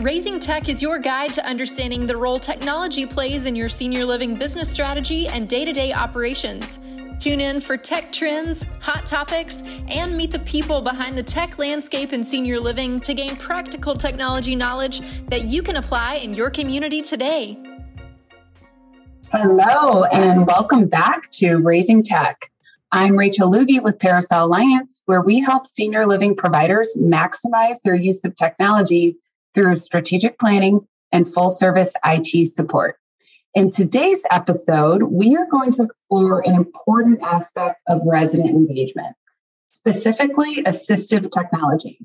Raising Tech is your guide to understanding the role technology plays in your senior living business strategy and day to day operations. Tune in for tech trends, hot topics, and meet the people behind the tech landscape in senior living to gain practical technology knowledge that you can apply in your community today. Hello, and welcome back to Raising Tech. I'm Rachel Lugie with Parasol Alliance, where we help senior living providers maximize their use of technology through strategic planning and full service IT support. In today's episode, we are going to explore an important aspect of resident engagement, specifically assistive technology,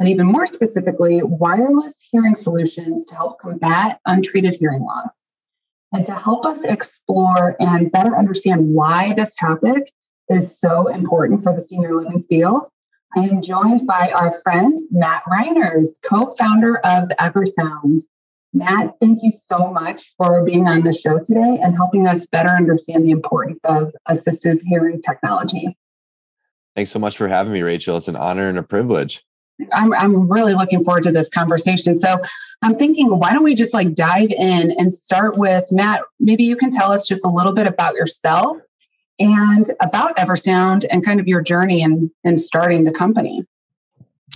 and even more specifically, wireless hearing solutions to help combat untreated hearing loss. And to help us explore and better understand why this topic is so important for the senior living field, I am joined by our friend Matt Reiners, co-founder of Eversound. Matt, thank you so much for being on the show today and helping us better understand the importance of assistive hearing technology. Thanks so much for having me, Rachel. It's an honor and a privilege. I'm, I'm really looking forward to this conversation. So I'm thinking, why don't we just like dive in and start with Matt? Maybe you can tell us just a little bit about yourself and about Eversound and kind of your journey in, in starting the company.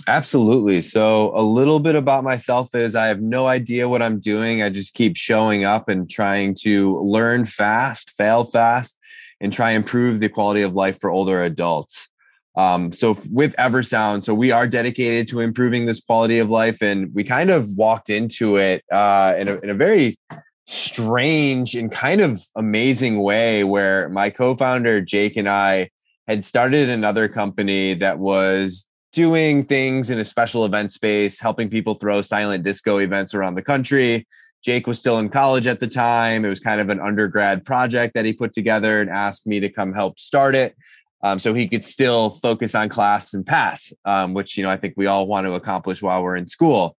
Absolutely. So, a little bit about myself is I have no idea what I'm doing. I just keep showing up and trying to learn fast, fail fast, and try improve the quality of life for older adults. Um, so, with Eversound, so we are dedicated to improving this quality of life, and we kind of walked into it uh, in, a, in a very strange and kind of amazing way where my co-founder Jake and I had started another company that was doing things in a special event space, helping people throw silent disco events around the country. Jake was still in college at the time. It was kind of an undergrad project that he put together and asked me to come help start it. Um, so he could still focus on class and pass, um, which you know I think we all want to accomplish while we're in school.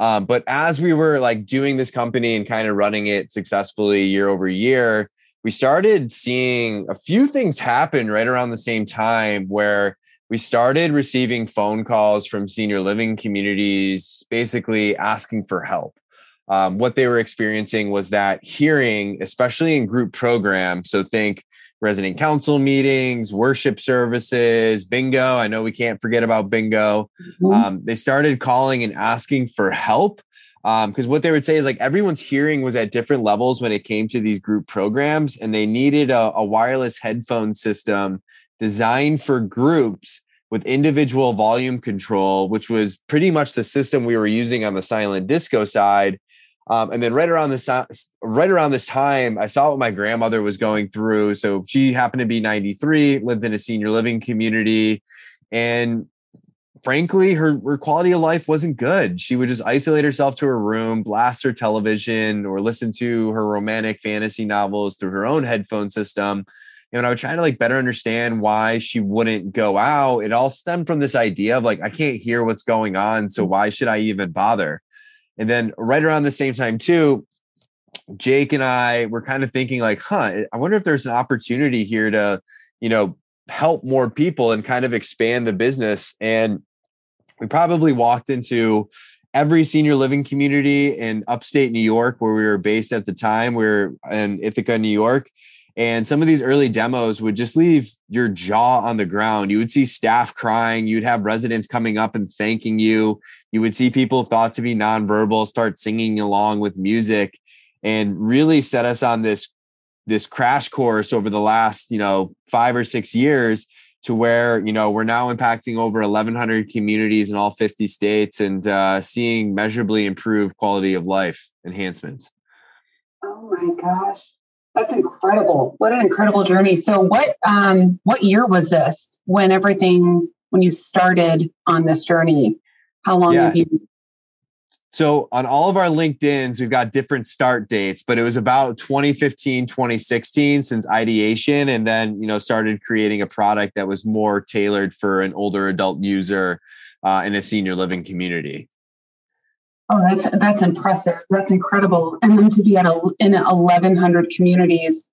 Um, but as we were like doing this company and kind of running it successfully year over year, we started seeing a few things happen right around the same time where we started receiving phone calls from senior living communities basically asking for help. Um, what they were experiencing was that hearing, especially in group programs, so think resident council meetings, worship services, bingo. I know we can't forget about bingo. Mm-hmm. Um, they started calling and asking for help because um, what they would say is like everyone's hearing was at different levels when it came to these group programs, and they needed a, a wireless headphone system designed for groups with individual volume control, which was pretty much the system we were using on the silent disco side um, and then right around this right around this time, I saw what my grandmother was going through. So she happened to be 93, lived in a senior living community, and frankly, her, her quality of life wasn't good. She would just isolate herself to her room, blast her television, or listen to her romantic fantasy novels through her own headphone system. And I was trying to like better understand why she wouldn't go out, it all stemmed from this idea of like, I can't hear what's going on. So why should I even bother? And then right around the same time, too, Jake and I were kind of thinking, like, huh, eh, I wonder if there's an opportunity here to, you know, help more people and kind of expand the business. And we probably walked into every senior living community in upstate New York where we were based at the time. We are in Ithaca, New York. And some of these early demos would just leave your jaw on the ground. You would see staff crying. You'd have residents coming up and thanking you. You would see people thought to be nonverbal start singing along with music and really set us on this this crash course over the last, you know, 5 or 6 years to where, you know, we're now impacting over 1100 communities in all 50 states and uh, seeing measurably improved quality of life enhancements. Oh my gosh. That's incredible. What an incredible journey. So what um what year was this when everything when you started on this journey? How long yeah. have you so on all of our LinkedIn's, we've got different start dates, but it was about 2015, 2016 since ideation, and then you know started creating a product that was more tailored for an older adult user uh, in a senior living community. Oh, that's that's impressive. That's incredible. And then to be at a, in 1,100 communities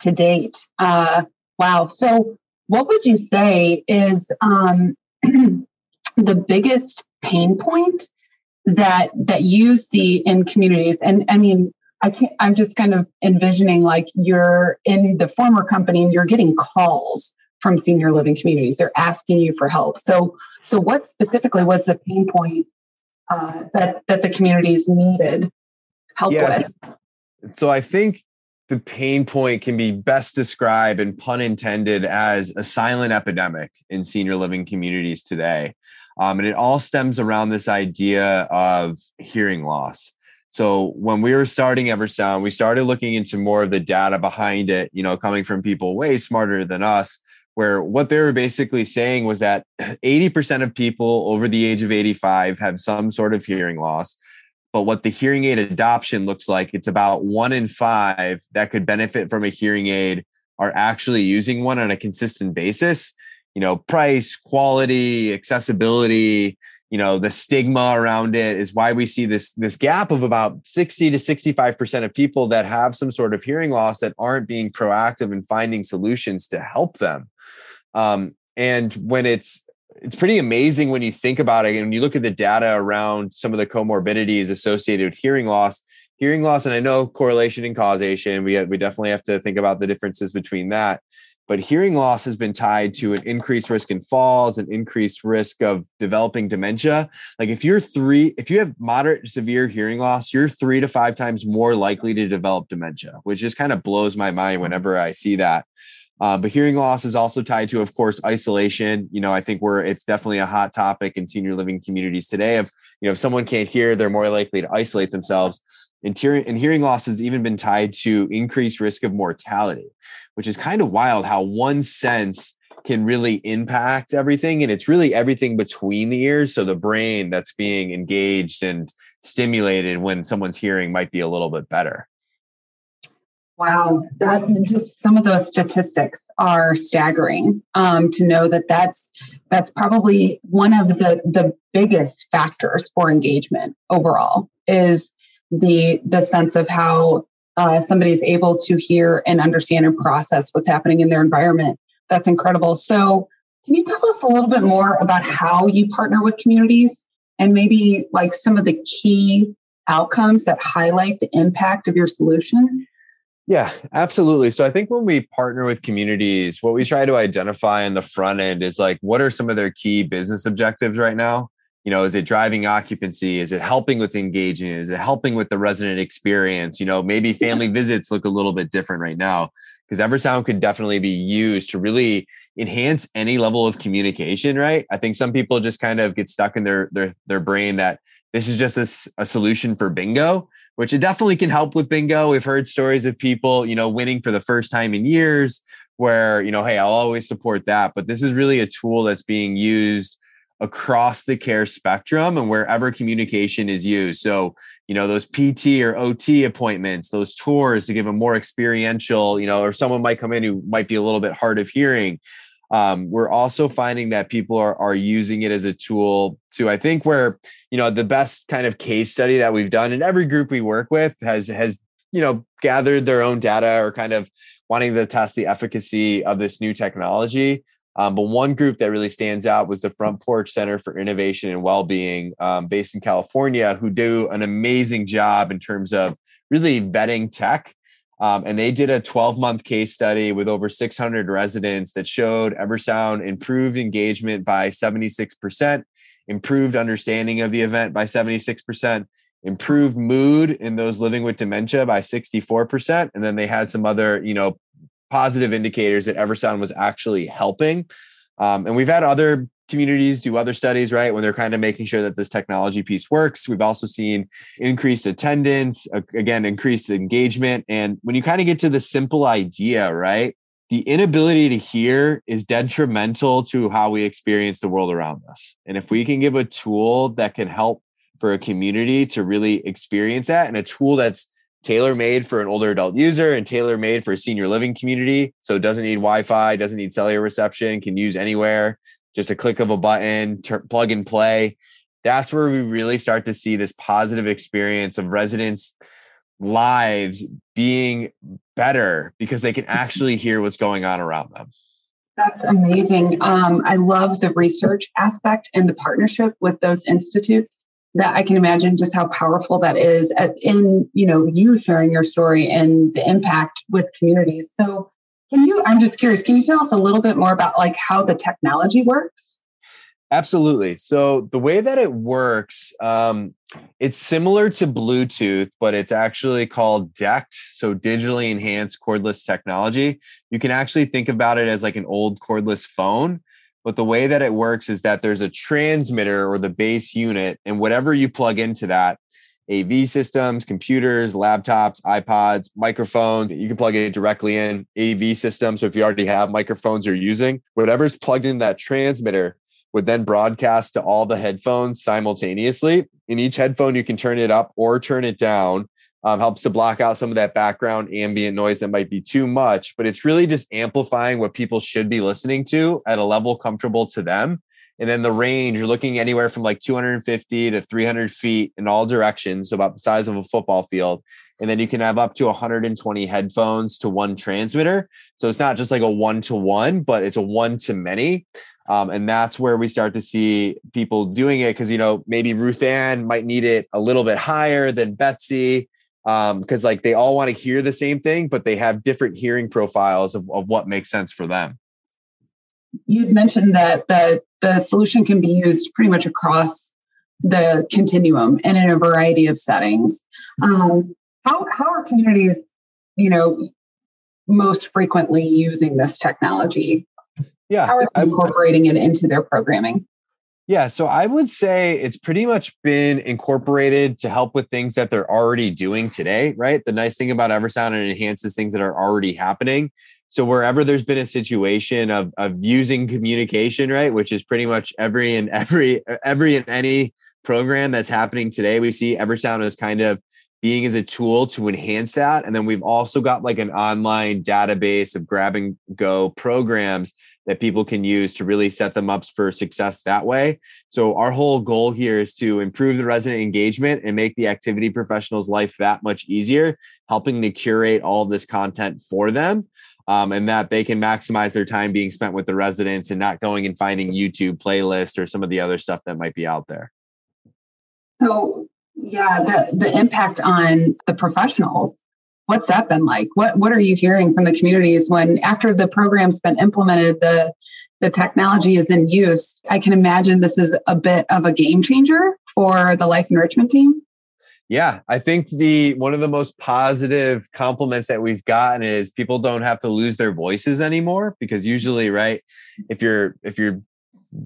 to date. Uh, wow. So, what would you say is um, the biggest pain point that that you see in communities and i mean i can't i'm just kind of envisioning like you're in the former company and you're getting calls from senior living communities they're asking you for help so so what specifically was the pain point uh, that that the communities needed help yes. with so i think the pain point can be best described and pun intended as a silent epidemic in senior living communities today um, and it all stems around this idea of hearing loss. So when we were starting Eversound, we started looking into more of the data behind it, you know, coming from people way smarter than us, where what they were basically saying was that 80% of people over the age of 85 have some sort of hearing loss. But what the hearing aid adoption looks like, it's about one in five that could benefit from a hearing aid are actually using one on a consistent basis you know price quality accessibility you know the stigma around it is why we see this this gap of about 60 to 65% of people that have some sort of hearing loss that aren't being proactive in finding solutions to help them. Um, and when it's it's pretty amazing when you think about it and when you look at the data around some of the comorbidities associated with hearing loss hearing loss and i know correlation and causation we, we definitely have to think about the differences between that but hearing loss has been tied to an increased risk in falls an increased risk of developing dementia. Like if you're three if you have moderate severe hearing loss you're three to five times more likely to develop dementia which just kind of blows my mind whenever i see that. Uh, but hearing loss is also tied to of course isolation. You know i think we're it's definitely a hot topic in senior living communities today of you know if someone can't hear they're more likely to isolate themselves and, hearing, and hearing loss has even been tied to increased risk of mortality which is kind of wild how one sense can really impact everything. And it's really everything between the ears. So the brain that's being engaged and stimulated when someone's hearing might be a little bit better. Wow, that just some of those statistics are staggering. Um, to know that that's that's probably one of the the biggest factors for engagement overall is the the sense of how uh, somebody's able to hear and understand and process what's happening in their environment. That's incredible. So, can you tell us a little bit more about how you partner with communities and maybe like some of the key outcomes that highlight the impact of your solution? Yeah, absolutely. So I think when we partner with communities, what we try to identify in the front end is like what are some of their key business objectives right now? you know is it driving occupancy? Is it helping with engaging? Is it helping with the resident experience? You know maybe family visits look a little bit different right now because eversound could definitely be used to really enhance any level of communication right? I think some people just kind of get stuck in their their their brain that this is just a, a solution for bingo which it definitely can help with bingo we've heard stories of people you know winning for the first time in years where you know hey i'll always support that but this is really a tool that's being used across the care spectrum and wherever communication is used. So, you know, those PT or OT appointments, those tours to give a more experiential, you know, or someone might come in who might be a little bit hard of hearing. Um, we're also finding that people are, are using it as a tool to, I think, where, you know, the best kind of case study that we've done and every group we work with has, has, you know, gathered their own data or kind of wanting to test the efficacy of this new technology. Um, but one group that really stands out was the Front Porch Center for Innovation and Wellbeing, um, based in California, who do an amazing job in terms of really vetting tech. Um, and they did a 12 month case study with over 600 residents that showed Eversound improved engagement by 76%, improved understanding of the event by 76%, improved mood in those living with dementia by 64%. And then they had some other, you know, positive indicators that Eversound was actually helping. Um, and we've had other communities do other studies, right, when they're kind of making sure that this technology piece works. We've also seen increased attendance, again, increased engagement. And when you kind of get to the simple idea, right, the inability to hear is detrimental to how we experience the world around us. And if we can give a tool that can help for a community to really experience that and a tool that's tailor made for an older adult user and tailor made for a senior living community. So it doesn't need Wi Fi, doesn't need cellular reception, can use anywhere, just a click of a button, ter- plug and play. That's where we really start to see this positive experience of residents' lives being better because they can actually hear what's going on around them. That's amazing. Um, I love the research aspect and the partnership with those institutes that I can imagine just how powerful that is at, in, you know, you sharing your story and the impact with communities. So can you, I'm just curious, can you tell us a little bit more about like how the technology works? Absolutely. So the way that it works, um, it's similar to Bluetooth, but it's actually called DECT, so digitally enhanced cordless technology. You can actually think about it as like an old cordless phone, but the way that it works is that there's a transmitter or the base unit, and whatever you plug into that, AV systems, computers, laptops, iPods, microphones. You can plug it directly in AV systems. So if you already have microphones you're using, whatever's plugged in that transmitter would then broadcast to all the headphones simultaneously. In each headphone, you can turn it up or turn it down. Um, helps to block out some of that background ambient noise that might be too much, but it's really just amplifying what people should be listening to at a level comfortable to them. And then the range, you're looking anywhere from like 250 to 300 feet in all directions, so about the size of a football field. And then you can have up to 120 headphones to one transmitter. So it's not just like a one to one, but it's a one to many. Um, and that's where we start to see people doing it because, you know, maybe Ruth Ann might need it a little bit higher than Betsy because um, like they all want to hear the same thing, but they have different hearing profiles of, of what makes sense for them. You'd mentioned that the, the solution can be used pretty much across the continuum and in a variety of settings. Um, how, how are communities, you know, most frequently using this technology? Yeah. How are they incorporating it into their programming? Yeah, so I would say it's pretty much been incorporated to help with things that they're already doing today, right? The nice thing about Eversound it enhances things that are already happening. So wherever there's been a situation of of using communication, right, which is pretty much every and every every and any program that's happening today, we see Eversound as kind of being as a tool to enhance that. And then we've also got like an online database of grab and go programs that people can use to really set them up for success that way. So our whole goal here is to improve the resident engagement and make the activity professional's life that much easier, helping to curate all this content for them. Um, and that they can maximize their time being spent with the residents and not going and finding YouTube playlist or some of the other stuff that might be out there. So yeah, the the impact on the professionals what's that been like? What what are you hearing from the communities when after the program's been implemented, the the technology is in use? I can imagine this is a bit of a game changer for the life enrichment team. Yeah, I think the one of the most positive compliments that we've gotten is people don't have to lose their voices anymore because usually, right, if you're if you're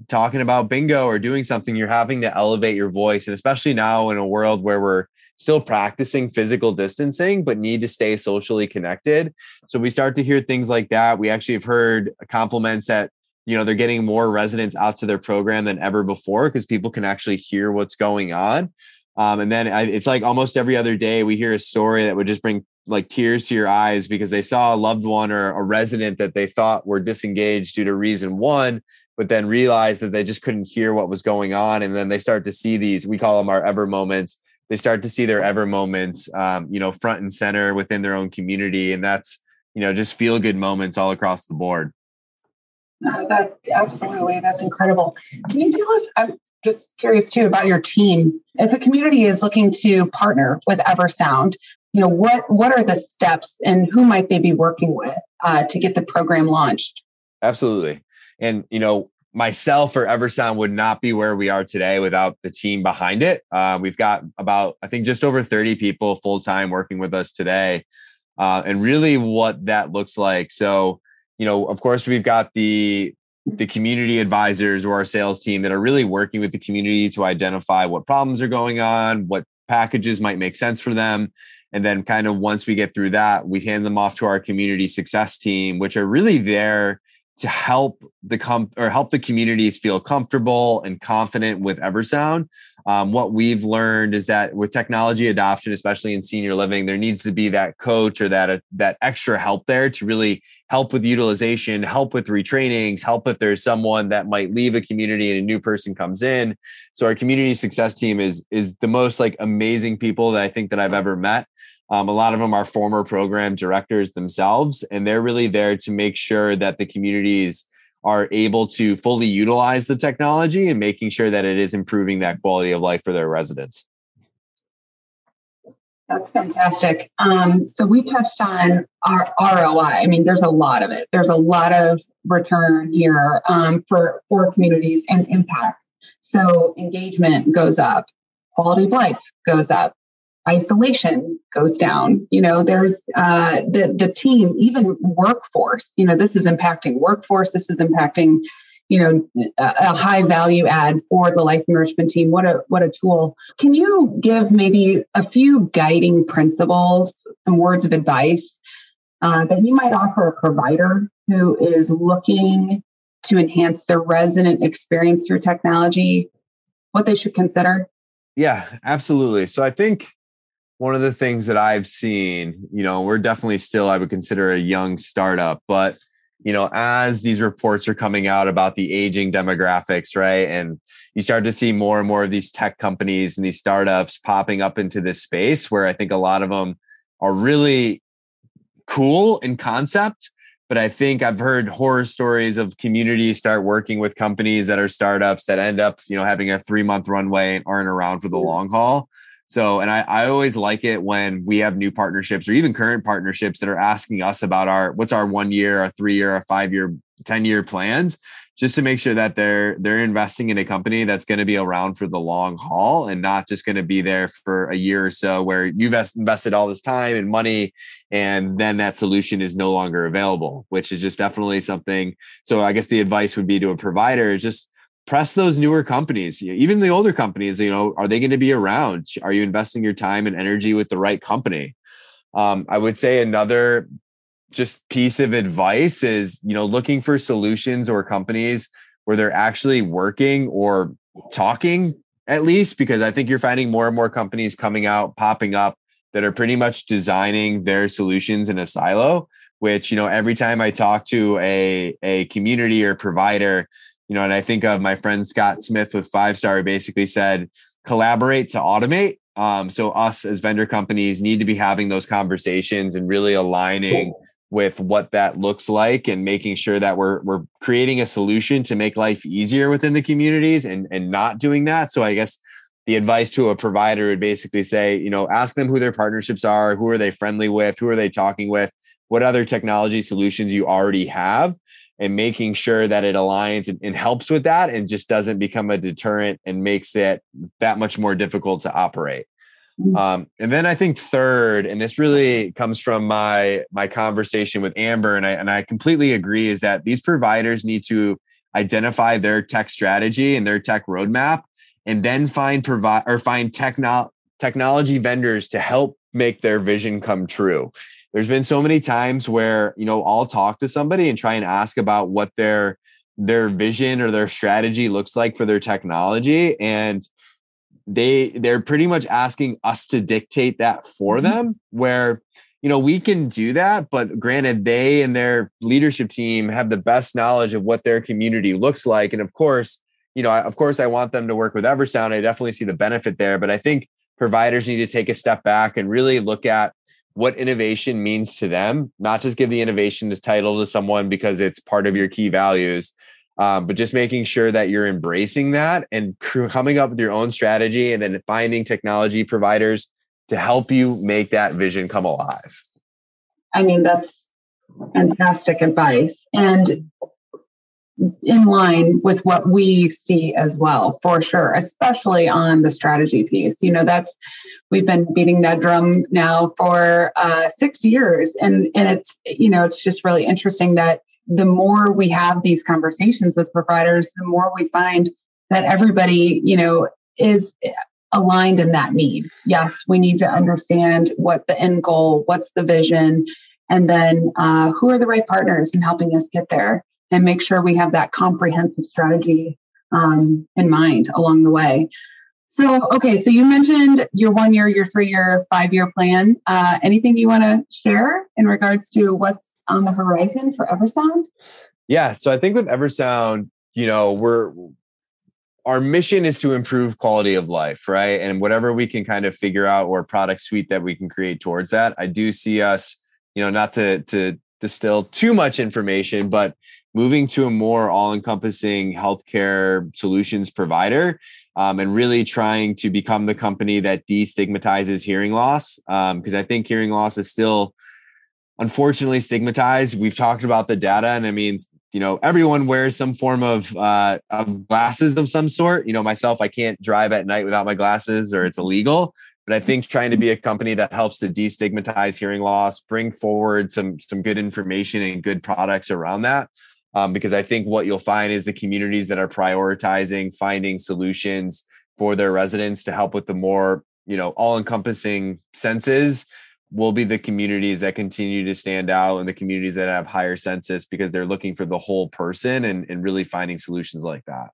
talking about bingo or doing something, you're having to elevate your voice, and especially now in a world where we're still practicing physical distancing, but need to stay socially connected. So we start to hear things like that. We actually have heard compliments that you know they're getting more residents out to their program than ever before because people can actually hear what's going on. Um, and then I, it's like almost every other day we hear a story that would just bring like tears to your eyes because they saw a loved one or a resident that they thought were disengaged due to reason one, but then realized that they just couldn't hear what was going on. And then they start to see these, we call them our ever moments, they start to see their ever moments, um, you know, front and center within their own community, and that's you know just feel good moments all across the board. No, that absolutely, that's incredible. Can you tell us? I'm just curious too about your team. If a community is looking to partner with Eversound, you know what what are the steps and who might they be working with uh, to get the program launched? Absolutely, and you know myself or Eversound would not be where we are today without the team behind it. Uh, we've got about, I think, just over 30 people full time working with us today. Uh, and really what that looks like. So, you know, of course, we've got the the community advisors or our sales team that are really working with the community to identify what problems are going on, what packages might make sense for them. And then, kind of once we get through that, we hand them off to our community success team, which are really there to help the com or help the communities feel comfortable and confident with Eversound. Um, what we've learned is that with technology adoption, especially in senior living, there needs to be that coach or that uh, that extra help there to really help with utilization, help with retrainings, help if there's someone that might leave a community and a new person comes in. So our community success team is is the most like amazing people that I think that I've ever met. Um, a lot of them are former program directors themselves, and they're really there to make sure that the communities are able to fully utilize the technology and making sure that it is improving that quality of life for their residents. That's fantastic. Um, so we touched on our ROI. I mean, there's a lot of it. There's a lot of return here um, for for communities and impact. So engagement goes up, quality of life goes up, isolation goes down. You know, there's uh, the the team, even workforce. You know, this is impacting workforce. This is impacting you know a, a high value add for the life enrichment team what a what a tool can you give maybe a few guiding principles some words of advice uh, that you might offer a provider who is looking to enhance their resident experience through technology what they should consider yeah absolutely so i think one of the things that i've seen you know we're definitely still i would consider a young startup but you know, as these reports are coming out about the aging demographics, right? And you start to see more and more of these tech companies and these startups popping up into this space where I think a lot of them are really cool in concept. But I think I've heard horror stories of communities start working with companies that are startups that end up, you know, having a three month runway and aren't around for the mm. long haul. So, and I, I always like it when we have new partnerships or even current partnerships that are asking us about our what's our one year, our three year, our five year, 10 year plans, just to make sure that they're they're investing in a company that's going to be around for the long haul and not just going to be there for a year or so where you've invested all this time and money and then that solution is no longer available, which is just definitely something. So I guess the advice would be to a provider is just press those newer companies even the older companies you know are they going to be around? Are you investing your time and energy with the right company? Um, i would say another just piece of advice is you know looking for solutions or companies where they're actually working or talking at least because i think you're finding more and more companies coming out popping up that are pretty much designing their solutions in a silo which you know every time i talk to a a community or provider you know, and I think of my friend Scott Smith with Five Star basically said, collaborate to automate. Um, so us as vendor companies need to be having those conversations and really aligning with what that looks like and making sure that we're we're creating a solution to make life easier within the communities and and not doing that. So I guess the advice to a provider would basically say, you know, ask them who their partnerships are, who are they friendly with, who are they talking with, what other technology solutions you already have and making sure that it aligns and, and, helps with that and just doesn't become a deterrent and makes it that much more difficult to operate. Mm-hmm. Um, and then I think third, and this really comes from my my conversation with Amber, and I and I completely agree, is that these providers need to identify their tech strategy and their tech roadmap, and then find provide or find techno- technology vendors to help make their vision come true there's been so many times where you know i'll talk to somebody and try and ask about what their their vision or their strategy looks like for their technology and they they're pretty much asking us to dictate that for mm-hmm. them where you know we can do that but granted they and their leadership team have the best knowledge of what their community looks like and of course you know of course i want them to work with eversound i definitely see the benefit there but i think providers need to take a step back and really look at what innovation means to them, not just give the innovation the title to someone because it's part of your key values, um, but just making sure that you're embracing that and coming up with your own strategy and then finding technology providers to help you make that vision come alive. I mean, that's fantastic advice. And in line with what we see as well, for sure, especially on the strategy piece. You know, that's we've been beating that drum now for uh, six years, and and it's you know it's just really interesting that the more we have these conversations with providers, the more we find that everybody you know is aligned in that need. Yes, we need to understand what the end goal, what's the vision, and then uh, who are the right partners in helping us get there and make sure we have that comprehensive strategy um, in mind along the way. So, okay, so you mentioned your one year, your three year, five year plan. Uh, anything you want to share in regards to what's on the horizon for Eversound? Yeah, so I think with Eversound, you know, we're our mission is to improve quality of life, right? And whatever we can kind of figure out or product suite that we can create towards that, I do see us, you know, not to to distill too much information, but moving to a more all-encompassing healthcare solutions provider um, and really trying to become the company that destigmatizes hearing loss because um, i think hearing loss is still unfortunately stigmatized. We've talked about the data and i mean you know everyone wears some form of uh, of glasses of some sort. You know myself i can't drive at night without my glasses or it's illegal but i think trying to be a company that helps to destigmatize hearing loss bring forward some some good information and good products around that um, because i think what you'll find is the communities that are prioritizing finding solutions for their residents to help with the more you know all encompassing senses will be the communities that continue to stand out and the communities that have higher census because they're looking for the whole person and, and really finding solutions like that.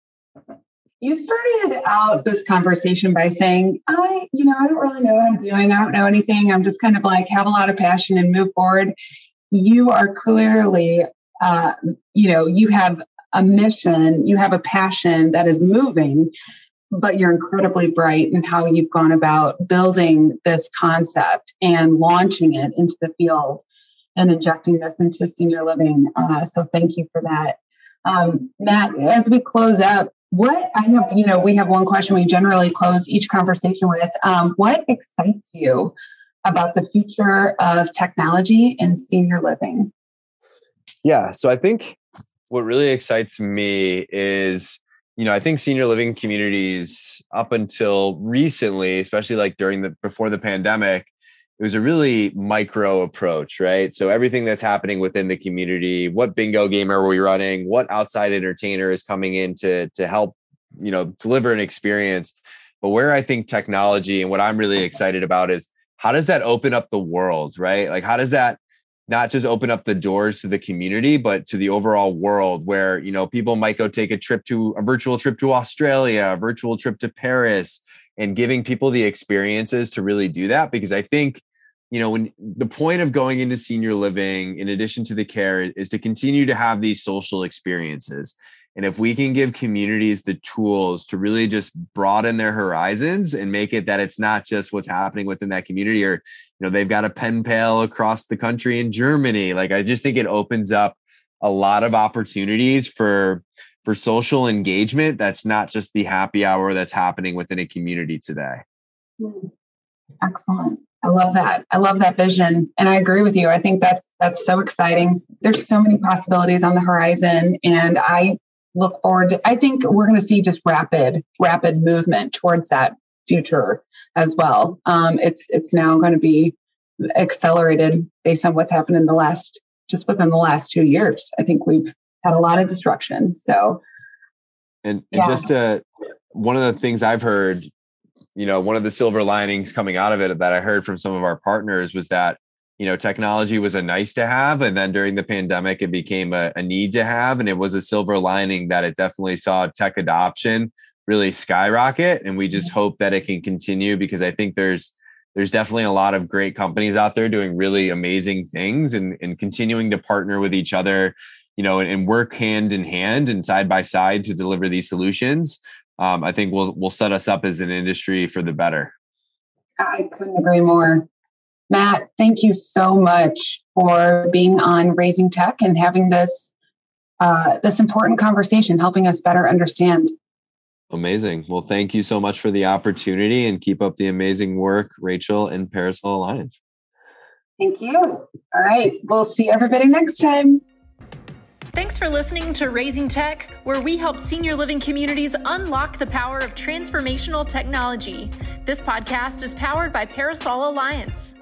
You started out this conversation by saying, I, you know, I don't really know what I'm doing. I don't know anything. I'm just kind of like have a lot of passion and move forward. You are clearly, uh, you know, you have a mission, you have a passion that is moving but you're incredibly bright in how you've gone about building this concept and launching it into the field and injecting this into senior living. Uh, so thank you for that. Um, Matt, as we close up, what I have, you know, we have one question we generally close each conversation with. Um, what excites you about the future of technology in senior living? Yeah, so I think what really excites me is you know, I think senior living communities up until recently, especially like during the before the pandemic, it was a really micro approach, right? So everything that's happening within the community, what bingo game are we running, what outside entertainer is coming in to to help, you know, deliver an experience. But where I think technology and what I'm really excited about is how does that open up the world, right? Like how does that not just open up the doors to the community but to the overall world where you know people might go take a trip to a virtual trip to australia a virtual trip to paris and giving people the experiences to really do that. Because i think you know when the point of going into senior living in addition to the care is to continue to have these social experiences. And if we can give communities the tools to really just broaden their horizons and make it that it's not just what's happening within that community or, know, they've got a pen pal across the country in Germany. Like I just think it opens up a lot of opportunities for for social engagement that's not just the happy hour that's happening within a community today. Hmm. Excellent. I love that. I love that vision. And I agree with you. I think that's that's so exciting. There's so many possibilities on the horizon and I look forward to i think we're going to see just rapid rapid movement towards that future as well. Um, it's it's now going to be accelerated based on what's happened in the last just within the last two years. I think we've had a lot of disruption so. And, and yeah. just to one of the things i've heard you know one of the silver linings coming out of it that i heard from some of our partners was that you know technology was a nice to have and then during the pandemic it became a, a, need to have and it was a silver lining that it definitely saw tech adoption really skyrocket and we just hope that it can continue because i think there's there's definitely a lot of great companies out there doing really amazing things and, and continuing to partner with each other you know and, and work hand in hand and side by side to deliver these solutions. Um, i think will will set us up as an industry for the better. I couldn't agree more. Matt, thank you so much for being on Raising Tech and having this uh, this important conversation, helping us better understand. Amazing. Well, thank you so much for the opportunity and keep up the amazing work, Rachel and Parasol Alliance. Thank you. All right. We'll see everybody next time. Thanks for listening to Raising Tech, where we help senior living communities unlock the power of transformational technology. This podcast is powered by Parasol Alliance.